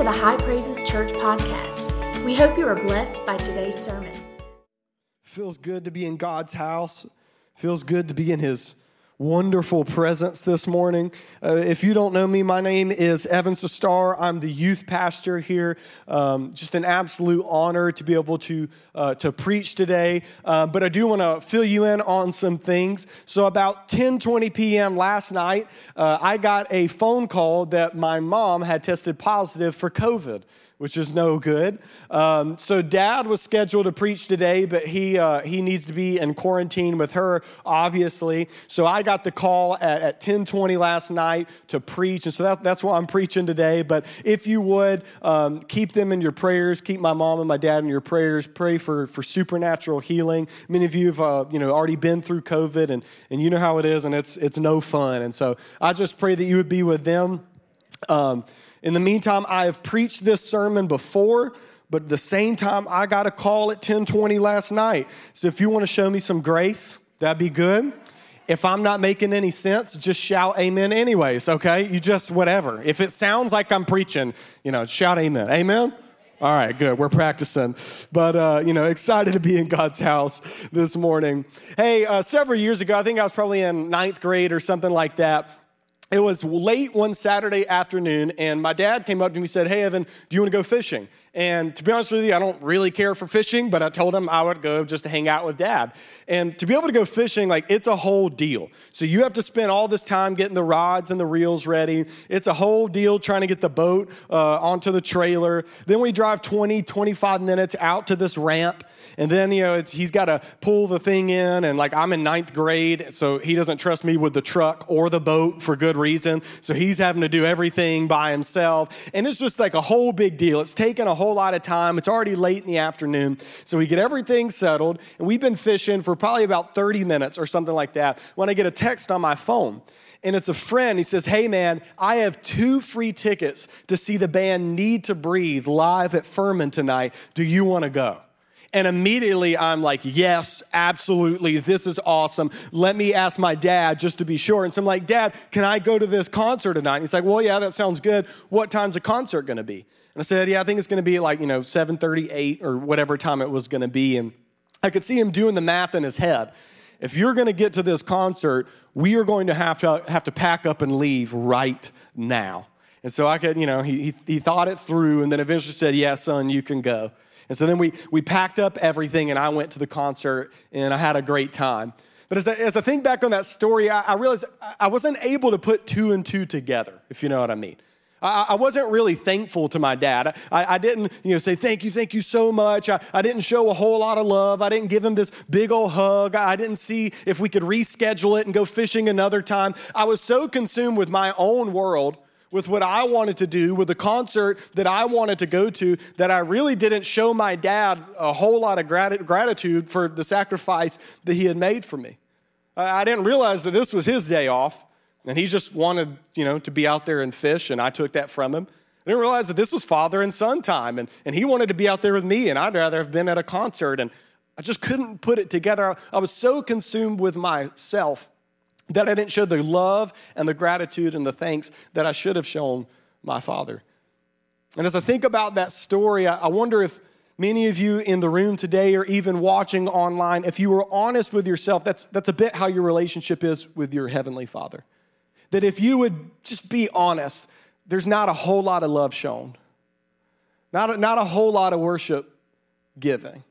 to the High Praises Church podcast. We hope you are blessed by today's sermon. Feels good to be in God's house. Feels good to be in His wonderful presence this morning. Uh, if you don't know me, my name is Evan Sestar. I'm the youth pastor here. Um, just an absolute honor to be able to uh, to preach today. Uh, but I do want to fill you in on some things. So about 10:20 p.m. last night, uh, I got a phone call that my mom had tested positive for COVID which is no good. Um, so dad was scheduled to preach today, but he uh, he needs to be in quarantine with her, obviously. So I got the call at, at 10:20 last night to preach, and so that, that's why I'm preaching today. But if you would um, keep them in your prayers, keep my mom and my dad in your prayers. Pray for for supernatural healing. Many of you have uh, you know already been through COVID, and and you know how it is, and it's it's no fun. And so I just pray that you would be with them. Um, in the meantime, I have preached this sermon before, but at the same time, I got a call at 1020 last night. So if you want to show me some grace, that'd be good. If I'm not making any sense, just shout amen anyways, okay? You just whatever. If it sounds like I'm preaching, you know, shout amen. Amen? All right, good. We're practicing. But, uh, you know, excited to be in God's house this morning. Hey, uh, several years ago, I think I was probably in ninth grade or something like that it was late one Saturday afternoon, and my dad came up to me and said, Hey, Evan, do you want to go fishing? And to be honest with you, I don't really care for fishing, but I told him I would go just to hang out with dad. And to be able to go fishing, like, it's a whole deal. So you have to spend all this time getting the rods and the reels ready. It's a whole deal trying to get the boat uh, onto the trailer. Then we drive 20, 25 minutes out to this ramp and then, you know, he's got to pull the thing in. And like, I'm in ninth grade, so he doesn't trust me with the truck or the boat for good reason. So he's having to do everything by himself. And it's just like a whole big deal. It's taken a whole lot of time. It's already late in the afternoon. So we get everything settled. And we've been fishing for probably about 30 minutes or something like that when I get a text on my phone and it's a friend. He says, Hey man, I have two free tickets to see the band Need to Breathe live at Furman tonight. Do you want to go? And immediately I'm like, yes, absolutely. This is awesome. Let me ask my dad just to be sure. And so I'm like, Dad, can I go to this concert tonight? And he's like, Well, yeah, that sounds good. What time's the concert going to be? And I said, Yeah, I think it's going to be like, you know, 7:38 or whatever time it was going to be. And I could see him doing the math in his head. If you're going to get to this concert, we are going to have to have to pack up and leave right now. And so I could, you know, he, he, he thought it through and then eventually said, Yeah, son, you can go. And so then we, we packed up everything and I went to the concert and I had a great time. But as I, as I think back on that story, I, I realized I wasn't able to put two and two together, if you know what I mean. I, I wasn't really thankful to my dad. I, I, didn't, you know, say thank you, thank you so much. I, I didn't show a whole lot of love. I didn't give him this big old hug. I didn't see if we could reschedule it and go fishing another time. I was so consumed with my own world with what I wanted to do, with the concert that I wanted to go to, that I really didn't show my dad a whole lot of grat- gratitude for the sacrifice that he had made for me. I didn't realize that this was his day off, and he just wanted, you know, to be out there and fish, and I took that from him. I didn't realize that this was father and son time, and, and he wanted to be out there with me, and I'd rather have been at a concert, and I just couldn't put it together. I was so consumed with myself that I didn't show the love and the gratitude and the thanks that I should have shown my father. And as I think about that story, I wonder if many of you in the room today or even watching online, if you were honest with yourself, that's, that's a bit how your relationship is with your heavenly father. That if you would just be honest, there's not a whole lot of love shown, not a, not a whole lot of worship giving.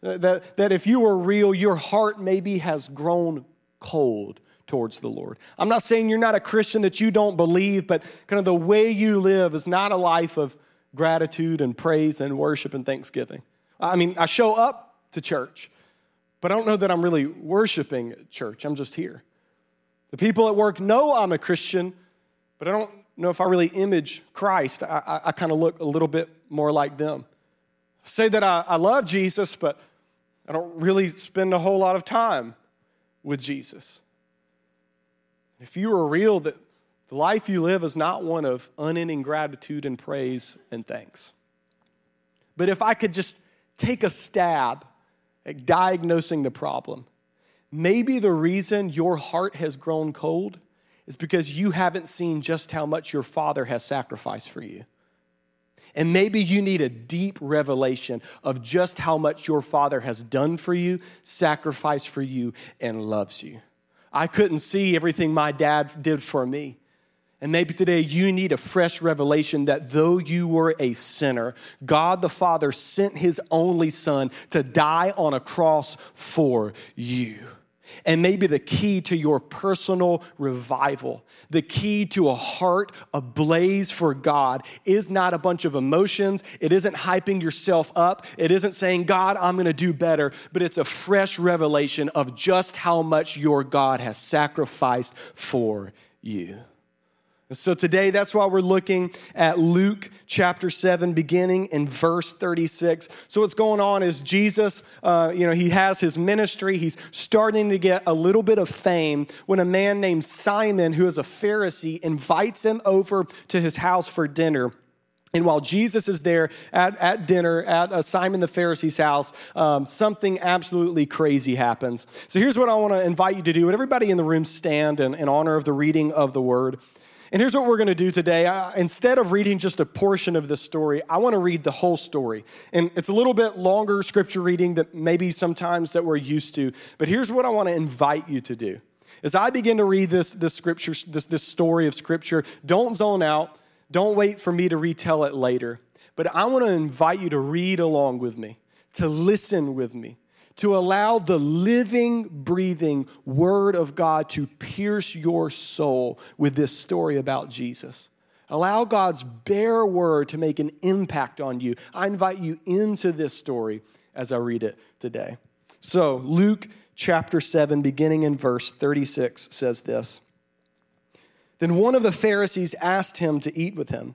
That, that if you were real, your heart maybe has grown cold towards the Lord. I'm not saying you're not a Christian that you don't believe, but kind of the way you live is not a life of gratitude and praise and worship and thanksgiving. I mean, I show up to church, but I don't know that I'm really worshiping church. I'm just here. The people at work know I'm a Christian, but I don't know if I really image Christ. I, I, I kind of look a little bit more like them. Say that I, I love Jesus, but I don't really spend a whole lot of time with Jesus. If you are real, that the life you live is not one of unending gratitude and praise and thanks. But if I could just take a stab at diagnosing the problem, maybe the reason your heart has grown cold is because you haven't seen just how much your father has sacrificed for you. And maybe you need a deep revelation of just how much your Father has done for you, sacrificed for you, and loves you. I couldn't see everything my dad did for me. And maybe today you need a fresh revelation that though you were a sinner, God the Father sent his only Son to die on a cross for you. And maybe the key to your personal revival, the key to a heart ablaze for God, is not a bunch of emotions. It isn't hyping yourself up. It isn't saying, God, I'm gonna do better, but it's a fresh revelation of just how much your God has sacrificed for you. So today, that's why we're looking at Luke chapter 7, beginning in verse 36. So what's going on is Jesus, uh, you know, he has his ministry. He's starting to get a little bit of fame when a man named Simon, who is a Pharisee, invites him over to his house for dinner. And while Jesus is there at, at dinner at uh, Simon the Pharisee's house, um, something absolutely crazy happens. So here's what I want to invite you to do. Would everybody in the room stand in, in honor of the reading of the word? And here's what we're going to do today. Uh, instead of reading just a portion of the story, I want to read the whole story. And it's a little bit longer scripture reading than maybe sometimes that we're used to. But here's what I want to invite you to do. As I begin to read this, this scripture, this, this story of scripture, don't zone out. Don't wait for me to retell it later. But I want to invite you to read along with me, to listen with me, to allow the living, breathing Word of God to pierce your soul with this story about Jesus. Allow God's bare word to make an impact on you. I invite you into this story as I read it today. So, Luke chapter 7, beginning in verse 36, says this Then one of the Pharisees asked him to eat with him.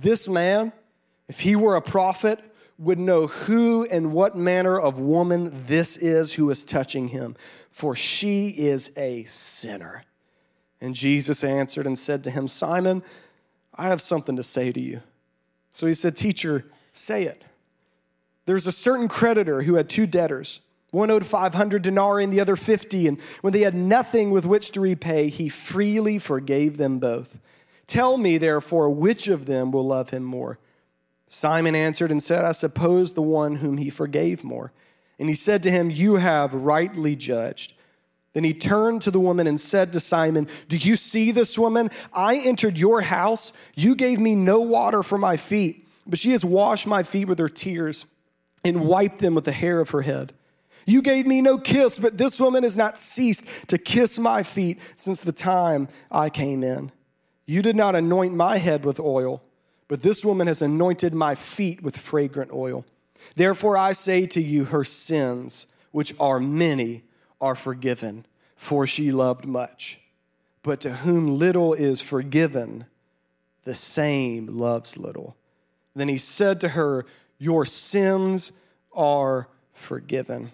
this man, if he were a prophet, would know who and what manner of woman this is who is touching him, for she is a sinner. And Jesus answered and said to him, Simon, I have something to say to you. So he said, Teacher, say it. There's a certain creditor who had two debtors. One owed 500 denarii and the other 50. And when they had nothing with which to repay, he freely forgave them both. Tell me, therefore, which of them will love him more? Simon answered and said, I suppose the one whom he forgave more. And he said to him, You have rightly judged. Then he turned to the woman and said to Simon, Do you see this woman? I entered your house. You gave me no water for my feet, but she has washed my feet with her tears and wiped them with the hair of her head. You gave me no kiss, but this woman has not ceased to kiss my feet since the time I came in. You did not anoint my head with oil, but this woman has anointed my feet with fragrant oil. Therefore, I say to you, her sins, which are many, are forgiven, for she loved much. But to whom little is forgiven, the same loves little. Then he said to her, Your sins are forgiven.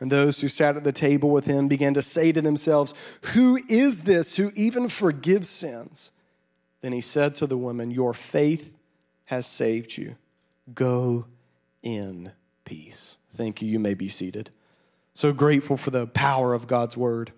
And those who sat at the table with him began to say to themselves, Who is this who even forgives sins? Then he said to the woman, Your faith has saved you. Go in peace. Thank you. You may be seated. So grateful for the power of God's word.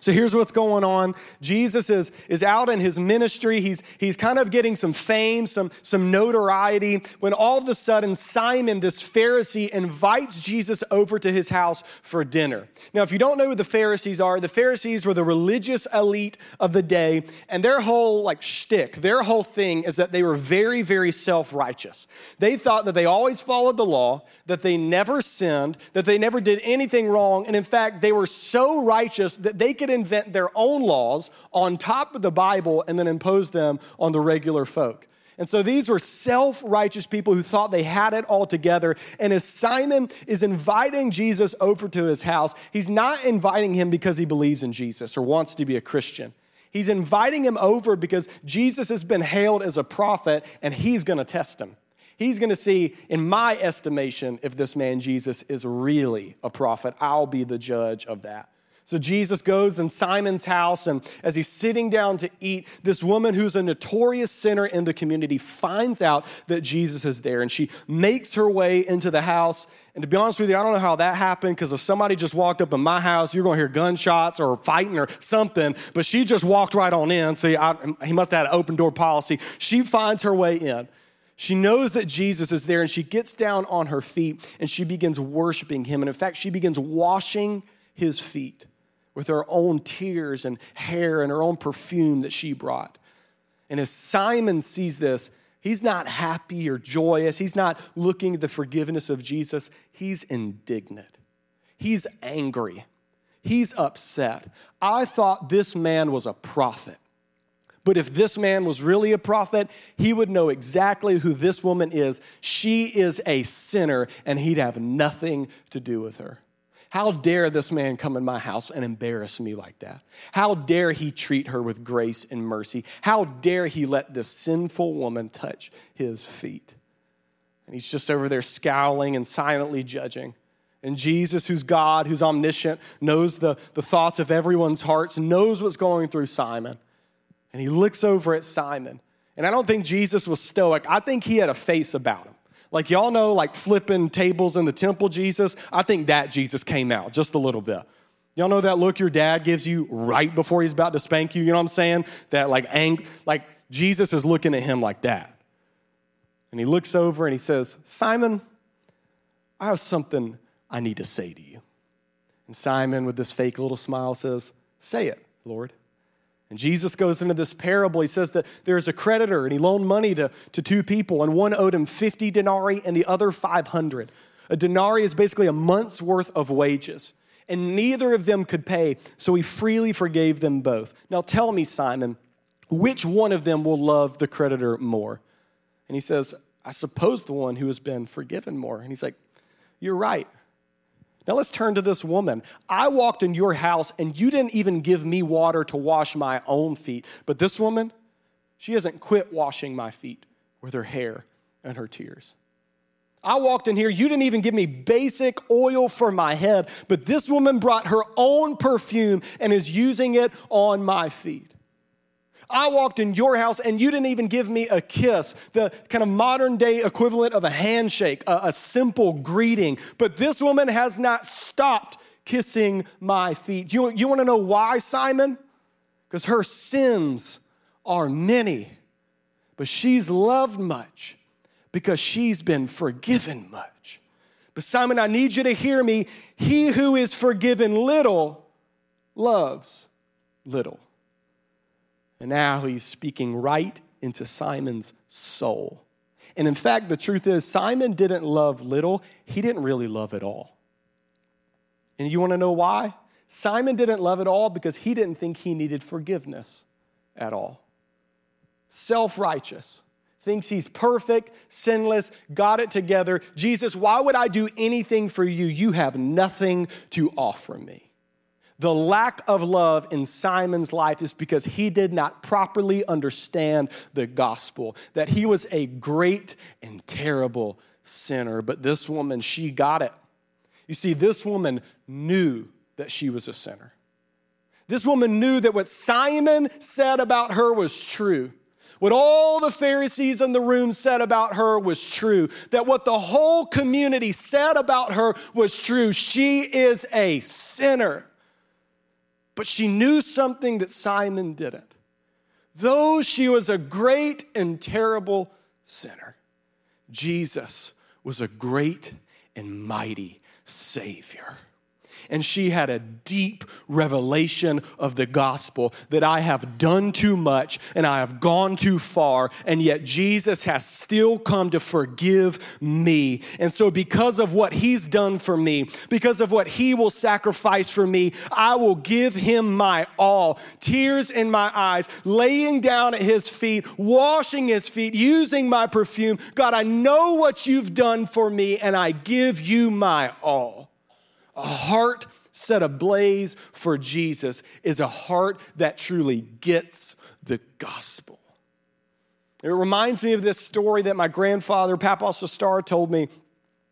So here's what's going on. Jesus is, is out in his ministry. He's, he's kind of getting some fame, some, some notoriety, when all of a sudden Simon, this Pharisee, invites Jesus over to his house for dinner. Now, if you don't know who the Pharisees are, the Pharisees were the religious elite of the day, and their whole like shtick, their whole thing is that they were very, very self-righteous. They thought that they always followed the law, that they never sinned, that they never did anything wrong, and in fact, they were so righteous that they could invent their own laws on top of the Bible and then impose them on the regular folk. And so these were self righteous people who thought they had it all together. And as Simon is inviting Jesus over to his house, he's not inviting him because he believes in Jesus or wants to be a Christian. He's inviting him over because Jesus has been hailed as a prophet and he's going to test him. He's going to see, in my estimation, if this man Jesus is really a prophet. I'll be the judge of that. So Jesus goes in Simon's house, and as he's sitting down to eat, this woman who's a notorious sinner in the community finds out that Jesus is there, and she makes her way into the house. And to be honest with you, I don't know how that happened because if somebody just walked up in my house, you're going to hear gunshots or fighting or something. But she just walked right on in. See, I, he must have had an open door policy. She finds her way in. She knows that Jesus is there, and she gets down on her feet and she begins worshiping him. And in fact, she begins washing his feet with her own tears and hair and her own perfume that she brought. And as Simon sees this, he's not happy or joyous. He's not looking at the forgiveness of Jesus. He's indignant. He's angry. He's upset. I thought this man was a prophet. But if this man was really a prophet, he would know exactly who this woman is. She is a sinner, and he'd have nothing to do with her. How dare this man come in my house and embarrass me like that? How dare he treat her with grace and mercy? How dare he let this sinful woman touch his feet? And he's just over there scowling and silently judging. And Jesus, who's God, who's omniscient, knows the, the thoughts of everyone's hearts, knows what's going through Simon. And he looks over at Simon. And I don't think Jesus was stoic, I think he had a face about him. Like, y'all know, like flipping tables in the temple, Jesus? I think that Jesus came out just a little bit. Y'all know that look your dad gives you right before he's about to spank you? You know what I'm saying? That, like, ang- like Jesus is looking at him like that. And he looks over and he says, Simon, I have something I need to say to you. And Simon, with this fake little smile, says, Say it, Lord. And Jesus goes into this parable. He says that there's a creditor and he loaned money to, to two people, and one owed him 50 denarii and the other 500. A denarii is basically a month's worth of wages, and neither of them could pay, so he freely forgave them both. Now tell me, Simon, which one of them will love the creditor more? And he says, I suppose the one who has been forgiven more. And he's like, You're right. Now let's turn to this woman. I walked in your house and you didn't even give me water to wash my own feet. But this woman, she hasn't quit washing my feet with her hair and her tears. I walked in here, you didn't even give me basic oil for my head, but this woman brought her own perfume and is using it on my feet. I walked in your house and you didn't even give me a kiss, the kind of modern day equivalent of a handshake, a, a simple greeting. But this woman has not stopped kissing my feet. You, you want to know why, Simon? Because her sins are many, but she's loved much because she's been forgiven much. But Simon, I need you to hear me. He who is forgiven little loves little. And now he's speaking right into Simon's soul. And in fact, the truth is, Simon didn't love little, he didn't really love at all. And you want to know why? Simon didn't love at all because he didn't think he needed forgiveness at all. Self righteous, thinks he's perfect, sinless, got it together. Jesus, why would I do anything for you? You have nothing to offer me. The lack of love in Simon's life is because he did not properly understand the gospel, that he was a great and terrible sinner. But this woman, she got it. You see, this woman knew that she was a sinner. This woman knew that what Simon said about her was true. What all the Pharisees in the room said about her was true. That what the whole community said about her was true. She is a sinner. But she knew something that Simon didn't. Though she was a great and terrible sinner, Jesus was a great and mighty Savior and she had a deep revelation of the gospel that I have done too much and I have gone too far, and yet Jesus has still come to forgive me. And so, because of what he's done for me, because of what he will sacrifice for me, I will give him my all. Tears in my eyes, laying down at his feet, washing his feet, using my perfume. God, I know what you've done for me, and I give you my all. A heart set ablaze for Jesus is a heart that truly gets the gospel. It reminds me of this story that my grandfather, Papa Star, told me.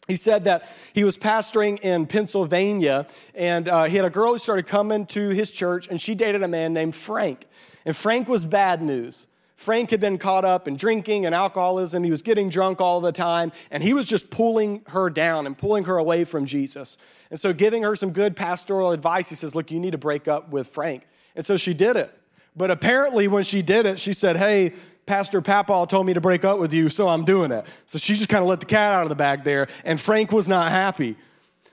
He said that he was pastoring in Pennsylvania, and uh, he had a girl who started coming to his church, and she dated a man named Frank. And Frank was bad news. Frank had been caught up in drinking and alcoholism. He was getting drunk all the time, and he was just pulling her down and pulling her away from Jesus. And so, giving her some good pastoral advice, he says, Look, you need to break up with Frank. And so she did it. But apparently, when she did it, she said, Hey, Pastor Papa told me to break up with you, so I'm doing it. So she just kind of let the cat out of the bag there, and Frank was not happy.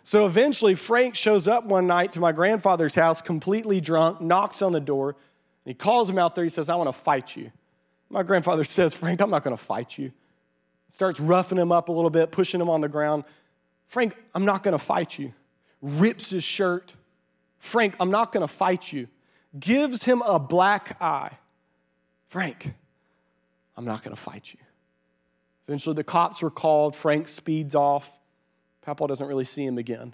So eventually, Frank shows up one night to my grandfather's house, completely drunk, knocks on the door. He calls him out there. He says, I want to fight you. My grandfather says, Frank, I'm not going to fight you. Starts roughing him up a little bit, pushing him on the ground. Frank, I'm not going to fight you. Rips his shirt. Frank, I'm not going to fight you. Gives him a black eye. Frank, I'm not going to fight you. Eventually, the cops were called. Frank speeds off. Papa doesn't really see him again.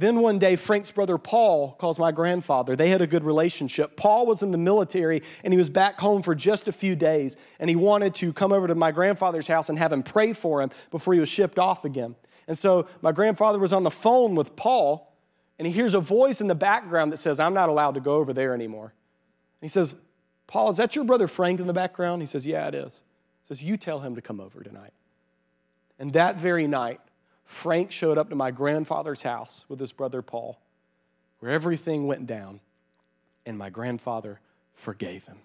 Then one day, Frank's brother Paul calls my grandfather. They had a good relationship. Paul was in the military and he was back home for just a few days, and he wanted to come over to my grandfather's house and have him pray for him before he was shipped off again. And so my grandfather was on the phone with Paul, and he hears a voice in the background that says, I'm not allowed to go over there anymore. And he says, Paul, is that your brother Frank in the background? He says, Yeah, it is. He says, You tell him to come over tonight. And that very night, Frank showed up to my grandfather's house with his brother Paul, where everything went down, and my grandfather forgave him.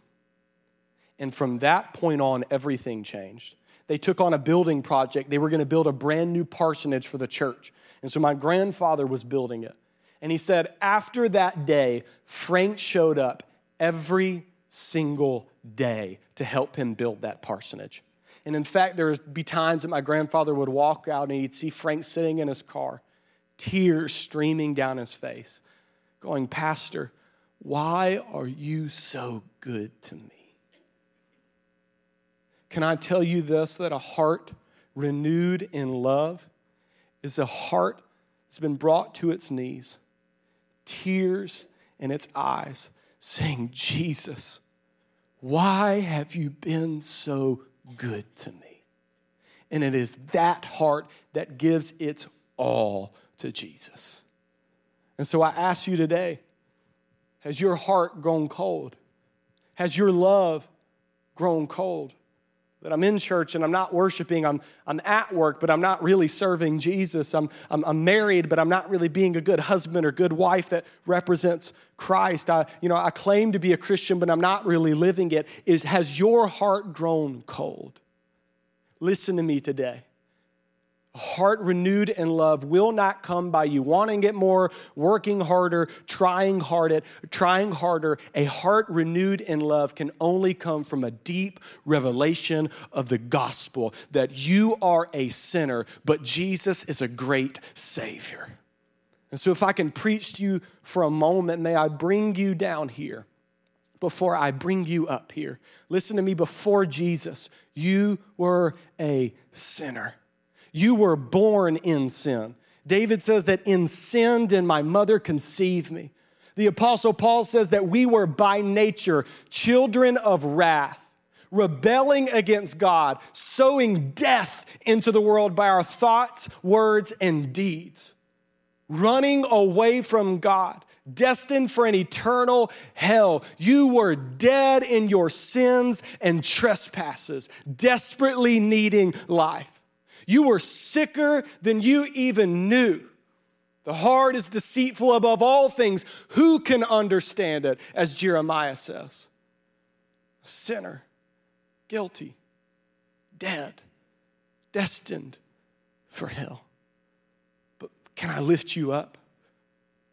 And from that point on, everything changed. They took on a building project. They were going to build a brand new parsonage for the church. And so my grandfather was building it. And he said, after that day, Frank showed up every single day to help him build that parsonage. And in fact, there would be times that my grandfather would walk out and he'd see Frank sitting in his car, tears streaming down his face, going, Pastor, why are you so good to me? Can I tell you this that a heart renewed in love is a heart that's been brought to its knees, tears in its eyes, saying, Jesus, why have you been so good to me? And it is that heart that gives its all to Jesus. And so I ask you today has your heart grown cold? Has your love grown cold? That I'm in church and I'm not worshiping. I'm, I'm at work, but I'm not really serving Jesus. I'm, I'm, I'm, married, but I'm not really being a good husband or good wife that represents Christ. I, you know, I claim to be a Christian, but I'm not really living it. Is, has your heart grown cold? Listen to me today. Heart renewed in love will not come by you wanting it more, working harder, trying harder, trying harder. A heart renewed in love can only come from a deep revelation of the gospel that you are a sinner, but Jesus is a great savior. And so if I can preach to you for a moment, may I bring you down here before I bring you up here. Listen to me before Jesus, you were a sinner. You were born in sin. David says that in sin did my mother conceive me. The Apostle Paul says that we were by nature children of wrath, rebelling against God, sowing death into the world by our thoughts, words, and deeds, running away from God, destined for an eternal hell. You were dead in your sins and trespasses, desperately needing life. You were sicker than you even knew. The heart is deceitful above all things. Who can understand it? As Jeremiah says. A sinner, guilty, dead, destined for hell. But can I lift you up?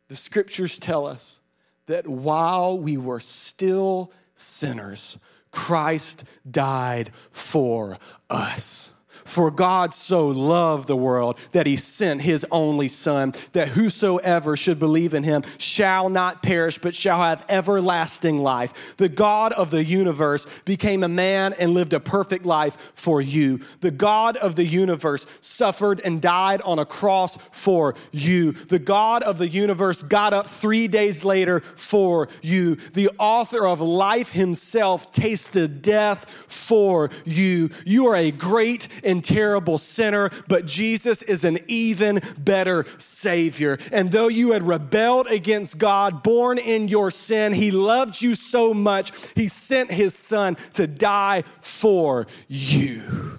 The scriptures tell us that while we were still sinners, Christ died for us. For God so loved the world that he sent his only Son, that whosoever should believe in him shall not perish, but shall have everlasting life. The God of the universe became a man and lived a perfect life for you. The God of the universe suffered and died on a cross for you. The God of the universe got up three days later for you. The author of life himself tasted death for you. You are a great and terrible sinner, but Jesus is an even better Savior. And though you had rebelled against God, born in your sin, He loved you so much, He sent His Son to die for you.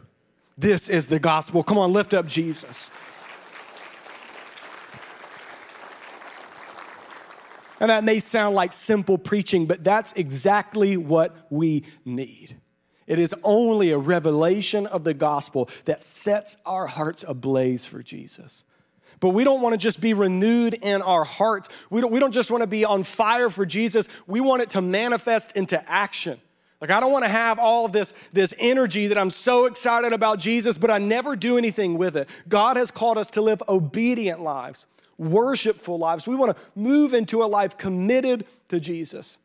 This is the gospel. Come on, lift up Jesus. And that may sound like simple preaching, but that's exactly what we need. It is only a revelation of the gospel that sets our hearts ablaze for Jesus. But we don't want to just be renewed in our hearts. We don't, we don't just want to be on fire for Jesus. We want it to manifest into action. Like, I don't want to have all of this, this energy that I'm so excited about Jesus, but I never do anything with it. God has called us to live obedient lives worshipful lives. We want to move into a life committed to Jesus.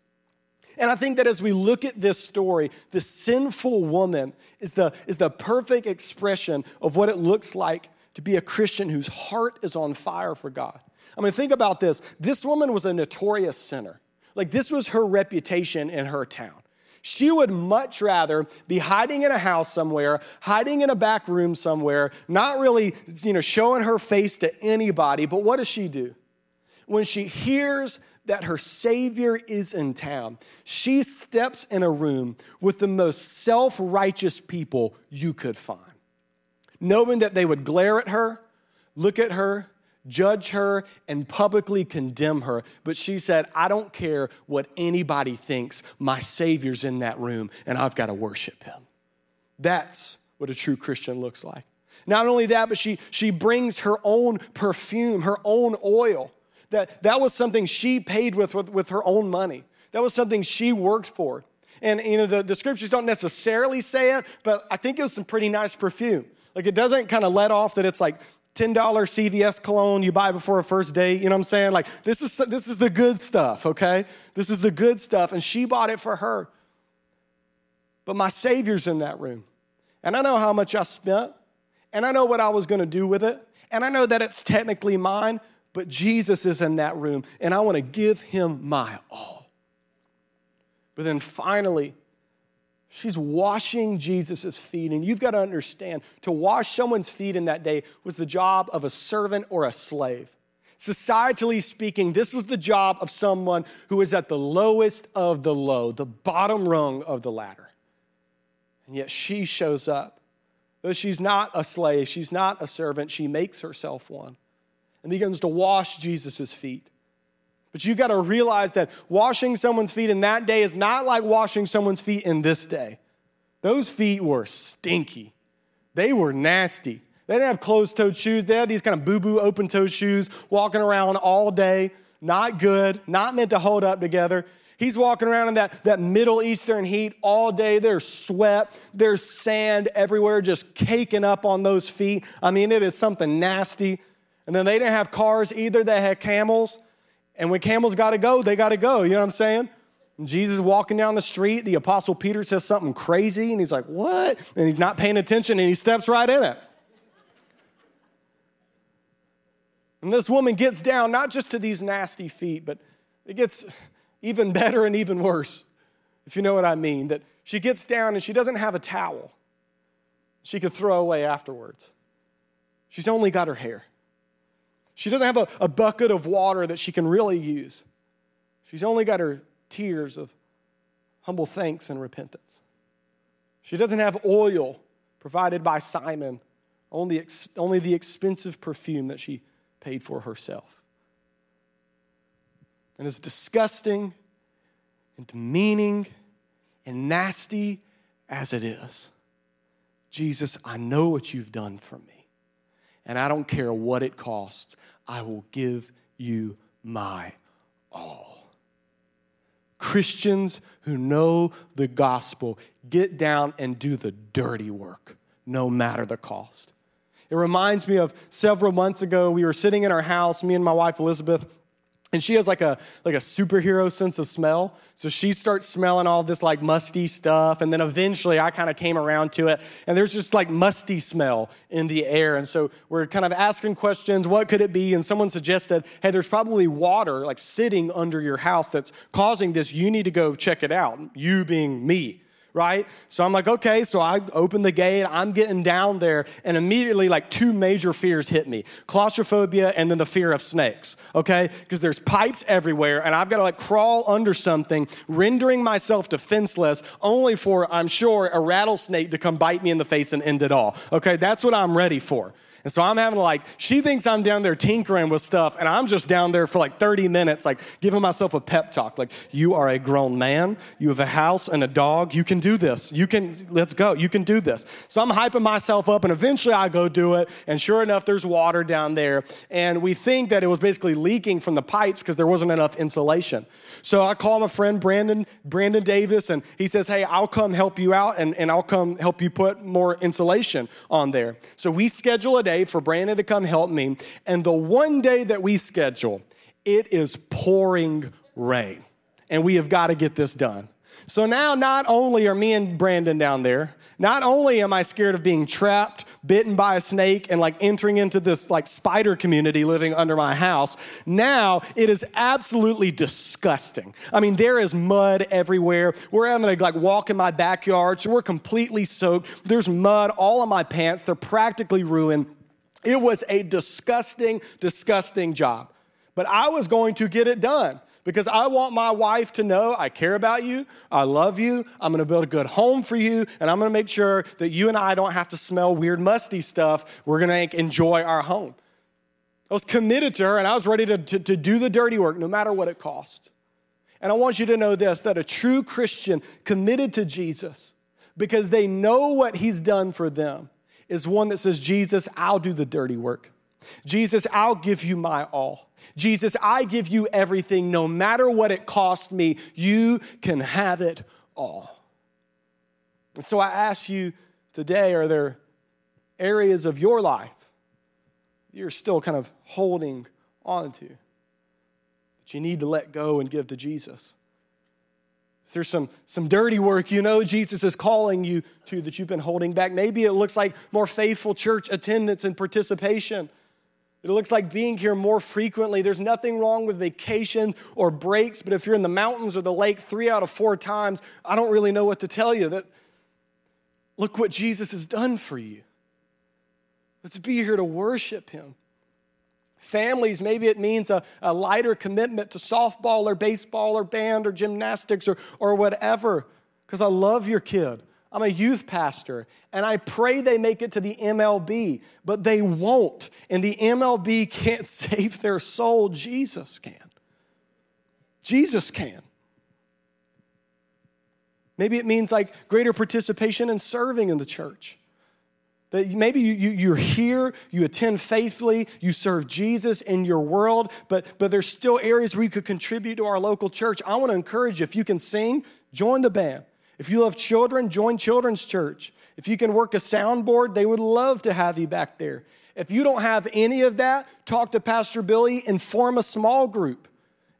And I think that as we look at this story, the sinful woman is the, is the perfect expression of what it looks like to be a Christian whose heart is on fire for God. I mean, think about this. This woman was a notorious sinner. Like, this was her reputation in her town. She would much rather be hiding in a house somewhere, hiding in a back room somewhere, not really, you know, showing her face to anybody. But what does she do? When she hears that her Savior is in town, she steps in a room with the most self righteous people you could find. Knowing that they would glare at her, look at her, judge her, and publicly condemn her. But she said, I don't care what anybody thinks. My Savior's in that room, and I've got to worship him. That's what a true Christian looks like. Not only that, but she, she brings her own perfume, her own oil. That, that was something she paid with, with, with her own money. That was something she worked for. And you know, the, the scriptures don't necessarily say it, but I think it was some pretty nice perfume. Like it doesn't kind of let off that it's like $10 CVS cologne you buy before a first date. You know what I'm saying? Like, this is, this is the good stuff, okay? This is the good stuff. And she bought it for her. But my Savior's in that room. And I know how much I spent. And I know what I was going to do with it. And I know that it's technically mine. But Jesus is in that room. And I want to give him my all. But then finally, She's washing Jesus' feet. And you've got to understand to wash someone's feet in that day was the job of a servant or a slave. Societally speaking, this was the job of someone who was at the lowest of the low, the bottom rung of the ladder. And yet she shows up. Though she's not a slave, she's not a servant, she makes herself one and begins to wash Jesus' feet. But you got to realize that washing someone's feet in that day is not like washing someone's feet in this day. Those feet were stinky, they were nasty. They didn't have closed toed shoes. They had these kind of boo boo open toed shoes, walking around all day. Not good, not meant to hold up together. He's walking around in that, that Middle Eastern heat all day. There's sweat, there's sand everywhere, just caking up on those feet. I mean, it is something nasty. And then they didn't have cars either, they had camels. And when camels got to go, they got to go. You know what I'm saying? And Jesus walking down the street, the apostle Peter says something crazy, and he's like, What? And he's not paying attention, and he steps right in it. And this woman gets down, not just to these nasty feet, but it gets even better and even worse, if you know what I mean. That she gets down and she doesn't have a towel she could throw away afterwards. She's only got her hair. She doesn't have a, a bucket of water that she can really use. She's only got her tears of humble thanks and repentance. She doesn't have oil provided by Simon, only, ex, only the expensive perfume that she paid for herself. And as disgusting and demeaning and nasty as it is, Jesus, I know what you've done for me and I don't care what it costs, I will give you my all. Christians who know the gospel get down and do the dirty work, no matter the cost. It reminds me of several months ago, we were sitting in our house, me and my wife Elizabeth, and she has like a like a superhero sense of smell. So she starts smelling all this like musty stuff and then eventually i kind of came around to it and there's just like musty smell in the air. And so we're kind of asking questions what could it be? And someone suggested hey there's probably water like sitting under your house that's causing this. You need to go check it out you being me right? So I'm like, okay, so I open the gate, I'm getting down there, and immediately like two major fears hit me claustrophobia and then the fear of snakes, okay? Because there's pipes everywhere, and I've got to like crawl under something, rendering myself defenseless, only for, I'm sure, a rattlesnake to come bite me in the face and end it all, okay? That's what I'm ready for. And so I'm having like, she thinks I'm down there tinkering with stuff, and I'm just down there for like 30 minutes, like giving myself a pep talk. Like, you are a grown man, you have a house and a dog, you can do this. You can, let's go, you can do this. So I'm hyping myself up, and eventually I go do it, and sure enough, there's water down there. And we think that it was basically leaking from the pipes because there wasn't enough insulation. So I call my friend Brandon, Brandon Davis, and he says, Hey, I'll come help you out and, and I'll come help you put more insulation on there. So we schedule a day for Brandon to come help me. And the one day that we schedule, it is pouring rain. And we have got to get this done. So now, not only are me and Brandon down there, not only am I scared of being trapped, bitten by a snake, and like entering into this like spider community living under my house, now it is absolutely disgusting. I mean, there is mud everywhere. We're having to like walk in my backyard, so we're completely soaked. There's mud all on my pants. They're practically ruined. It was a disgusting, disgusting job. But I was going to get it done because I want my wife to know I care about you, I love you, I'm gonna build a good home for you, and I'm gonna make sure that you and I don't have to smell weird, musty stuff. We're gonna enjoy our home. I was committed to her and I was ready to, to, to do the dirty work no matter what it cost. And I want you to know this that a true Christian committed to Jesus because they know what he's done for them is one that says, Jesus, I'll do the dirty work. Jesus, I'll give you my all. Jesus, I give you everything, no matter what it costs me, you can have it all. And so I ask you today are there areas of your life you're still kind of holding on to that you need to let go and give to Jesus? Is there some, some dirty work you know Jesus is calling you to that you've been holding back? Maybe it looks like more faithful church attendance and participation. It looks like being here more frequently. There's nothing wrong with vacations or breaks, but if you're in the mountains or the lake three out of four times, I don't really know what to tell you. That look what Jesus has done for you. Let's be here to worship him. Families, maybe it means a, a lighter commitment to softball or baseball or band or gymnastics or, or whatever, because I love your kid. I'm a youth pastor, and I pray they make it to the MLB, but they won't. And the MLB can't save their soul. Jesus can. Jesus can. Maybe it means like greater participation and serving in the church. That maybe you, you, you're here, you attend faithfully, you serve Jesus in your world, but, but there's still areas where you could contribute to our local church. I want to encourage you if you can sing, join the band. If you love children, join Children's Church. If you can work a soundboard, they would love to have you back there. If you don't have any of that, talk to Pastor Billy and form a small group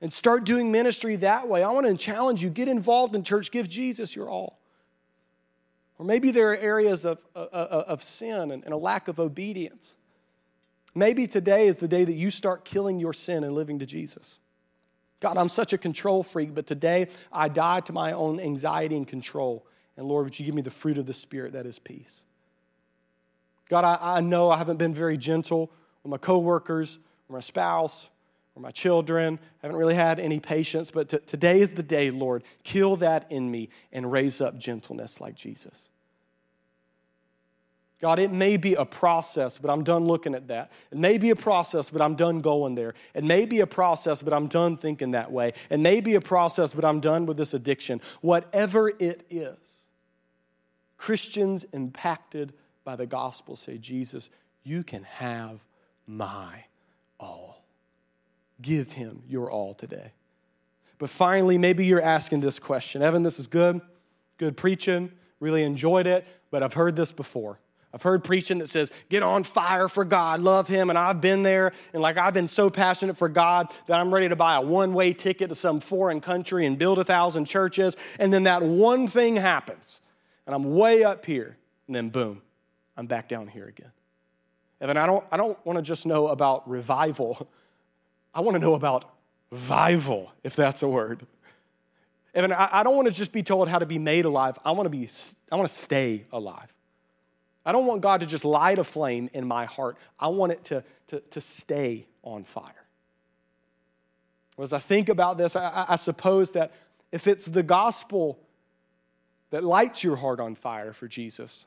and start doing ministry that way. I want to challenge you get involved in church, give Jesus your all. Or maybe there are areas of, of, of sin and a lack of obedience. Maybe today is the day that you start killing your sin and living to Jesus. God, I'm such a control freak, but today I die to my own anxiety and control. And Lord, would you give me the fruit of the Spirit that is peace? God, I, I know I haven't been very gentle with my coworkers or my spouse or my children. I haven't really had any patience, but t- today is the day, Lord. Kill that in me and raise up gentleness like Jesus. God, it may be a process, but I'm done looking at that. It may be a process, but I'm done going there. It may be a process, but I'm done thinking that way. It may be a process, but I'm done with this addiction. Whatever it is, Christians impacted by the gospel say, Jesus, you can have my all. Give him your all today. But finally, maybe you're asking this question Evan, this is good, good preaching, really enjoyed it, but I've heard this before. I've heard preaching that says, get on fire for God, love Him. And I've been there. And like I've been so passionate for God that I'm ready to buy a one way ticket to some foreign country and build a thousand churches. And then that one thing happens. And I'm way up here. And then boom, I'm back down here again. Evan, I don't, I don't want to just know about revival. I want to know about vival, if that's a word. I, I don't want to just be told how to be made alive. I want to be, I want to stay alive. I don't want God to just light a flame in my heart. I want it to, to, to stay on fire. As I think about this, I, I suppose that if it's the gospel that lights your heart on fire for Jesus,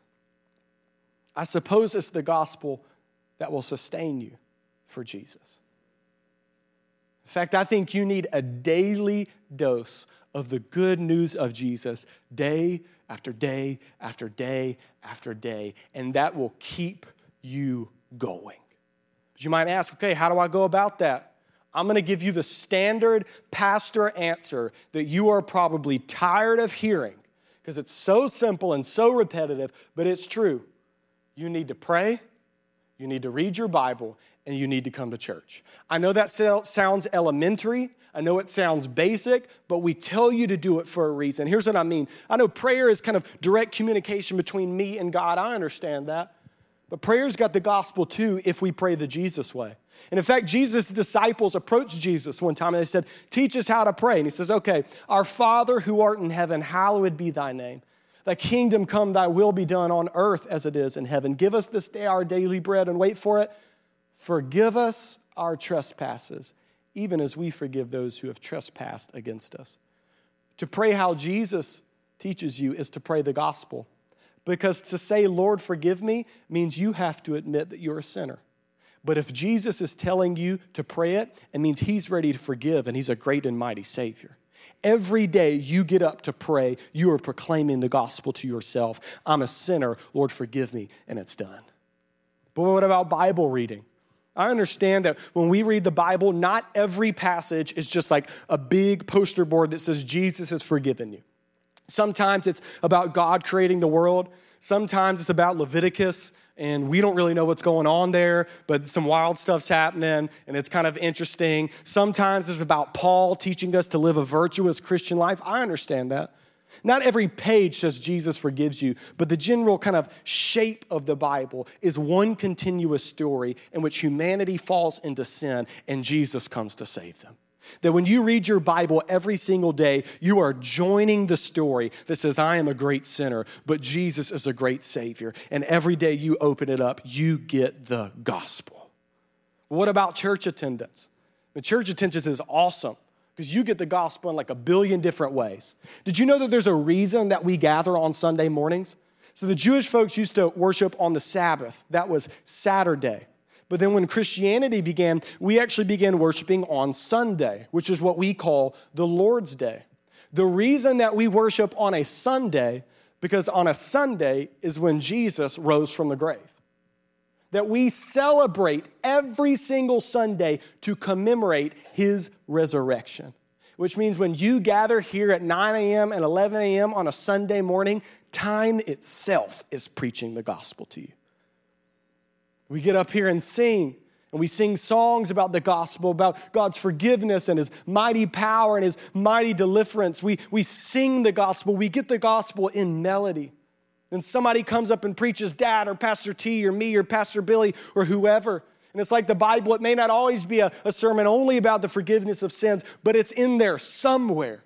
I suppose it's the gospel that will sustain you for Jesus. In fact, I think you need a daily dose of the good news of Jesus day after day after day after day, and that will keep you going. But you might ask, okay, how do I go about that? I'm going to give you the standard pastor answer that you are probably tired of hearing because it's so simple and so repetitive, but it's true. You need to pray, you need to read your Bible, and you need to come to church. I know that sounds elementary. I know it sounds basic, but we tell you to do it for a reason. Here's what I mean I know prayer is kind of direct communication between me and God. I understand that. But prayer's got the gospel too if we pray the Jesus way. And in fact, Jesus' disciples approached Jesus one time and they said, Teach us how to pray. And he says, Okay, our Father who art in heaven, hallowed be thy name. Thy kingdom come, thy will be done on earth as it is in heaven. Give us this day our daily bread and wait for it. Forgive us our trespasses, even as we forgive those who have trespassed against us. To pray how Jesus teaches you is to pray the gospel. Because to say, Lord, forgive me, means you have to admit that you're a sinner. But if Jesus is telling you to pray it, it means he's ready to forgive and he's a great and mighty Savior. Every day you get up to pray, you are proclaiming the gospel to yourself. I'm a sinner, Lord, forgive me, and it's done. But what about Bible reading? I understand that when we read the Bible, not every passage is just like a big poster board that says Jesus has forgiven you. Sometimes it's about God creating the world. Sometimes it's about Leviticus, and we don't really know what's going on there, but some wild stuff's happening, and it's kind of interesting. Sometimes it's about Paul teaching us to live a virtuous Christian life. I understand that. Not every page says Jesus forgives you, but the general kind of shape of the Bible is one continuous story in which humanity falls into sin and Jesus comes to save them. That when you read your Bible every single day, you are joining the story that says, I am a great sinner, but Jesus is a great Savior. And every day you open it up, you get the gospel. What about church attendance? The church attendance is awesome because you get the gospel in like a billion different ways. Did you know that there's a reason that we gather on Sunday mornings? So the Jewish folks used to worship on the Sabbath, that was Saturday. But then when Christianity began, we actually began worshiping on Sunday, which is what we call the Lord's Day. The reason that we worship on a Sunday, because on a Sunday is when Jesus rose from the grave that we celebrate every single Sunday to commemorate his resurrection. Which means when you gather here at 9 a.m. and 11 a.m. on a Sunday morning, time itself is preaching the gospel to you. We get up here and sing, and we sing songs about the gospel, about God's forgiveness and His mighty power and His mighty deliverance. We, we sing the gospel, we get the gospel in melody. Then somebody comes up and preaches, Dad or Pastor T or me or Pastor Billy or whoever. And it's like the Bible, it may not always be a, a sermon only about the forgiveness of sins, but it's in there somewhere.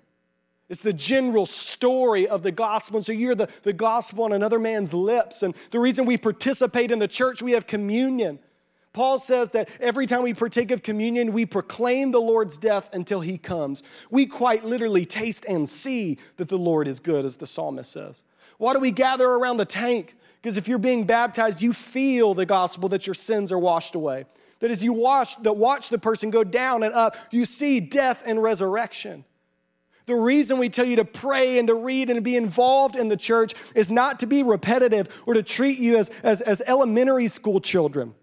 It's the general story of the gospel. And so you're the, the gospel on another man's lips. And the reason we participate in the church, we have communion. Paul says that every time we partake of communion, we proclaim the Lord's death until he comes. We quite literally taste and see that the Lord is good, as the psalmist says. Why do we gather around the tank? Because if you're being baptized, you feel the gospel that your sins are washed away. That as you watch the, watch the person go down and up, you see death and resurrection. The reason we tell you to pray and to read and to be involved in the church is not to be repetitive or to treat you as, as, as elementary school children,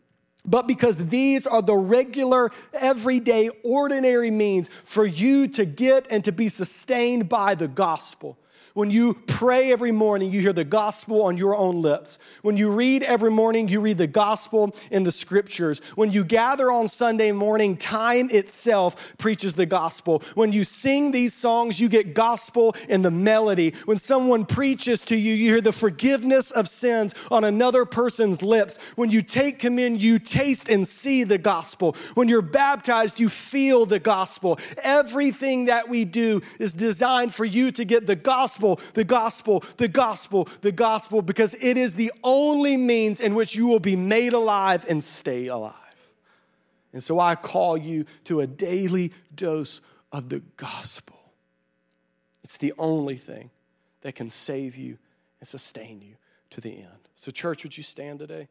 but because these are the regular, everyday, ordinary means for you to get and to be sustained by the gospel When you pray every morning, you hear the gospel on your own lips. When you read every morning, you read the gospel in the scriptures. When you gather on Sunday morning, time itself preaches the gospel. When you sing these songs, you get gospel in the melody. When someone preaches to you, you hear the forgiveness of sins on another person's lips. When you take communion, you taste and see the gospel. When you're baptized, you feel the gospel. Everything that we do is designed for you to get the gospel gospel, the gospel, the gospel, the gospel, because it is the only means in which you will be made alive and stay alive. And so I call you to a daily dose of the gospel. It's the only thing that can save you and sustain you to the end. So, church, would you stand today?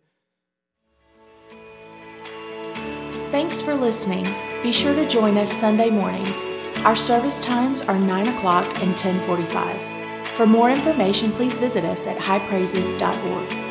Thanks for listening. Be sure to join us Sunday mornings. Our service times are 9 o'clock and 1045. For more information, please visit us at highpraises.org.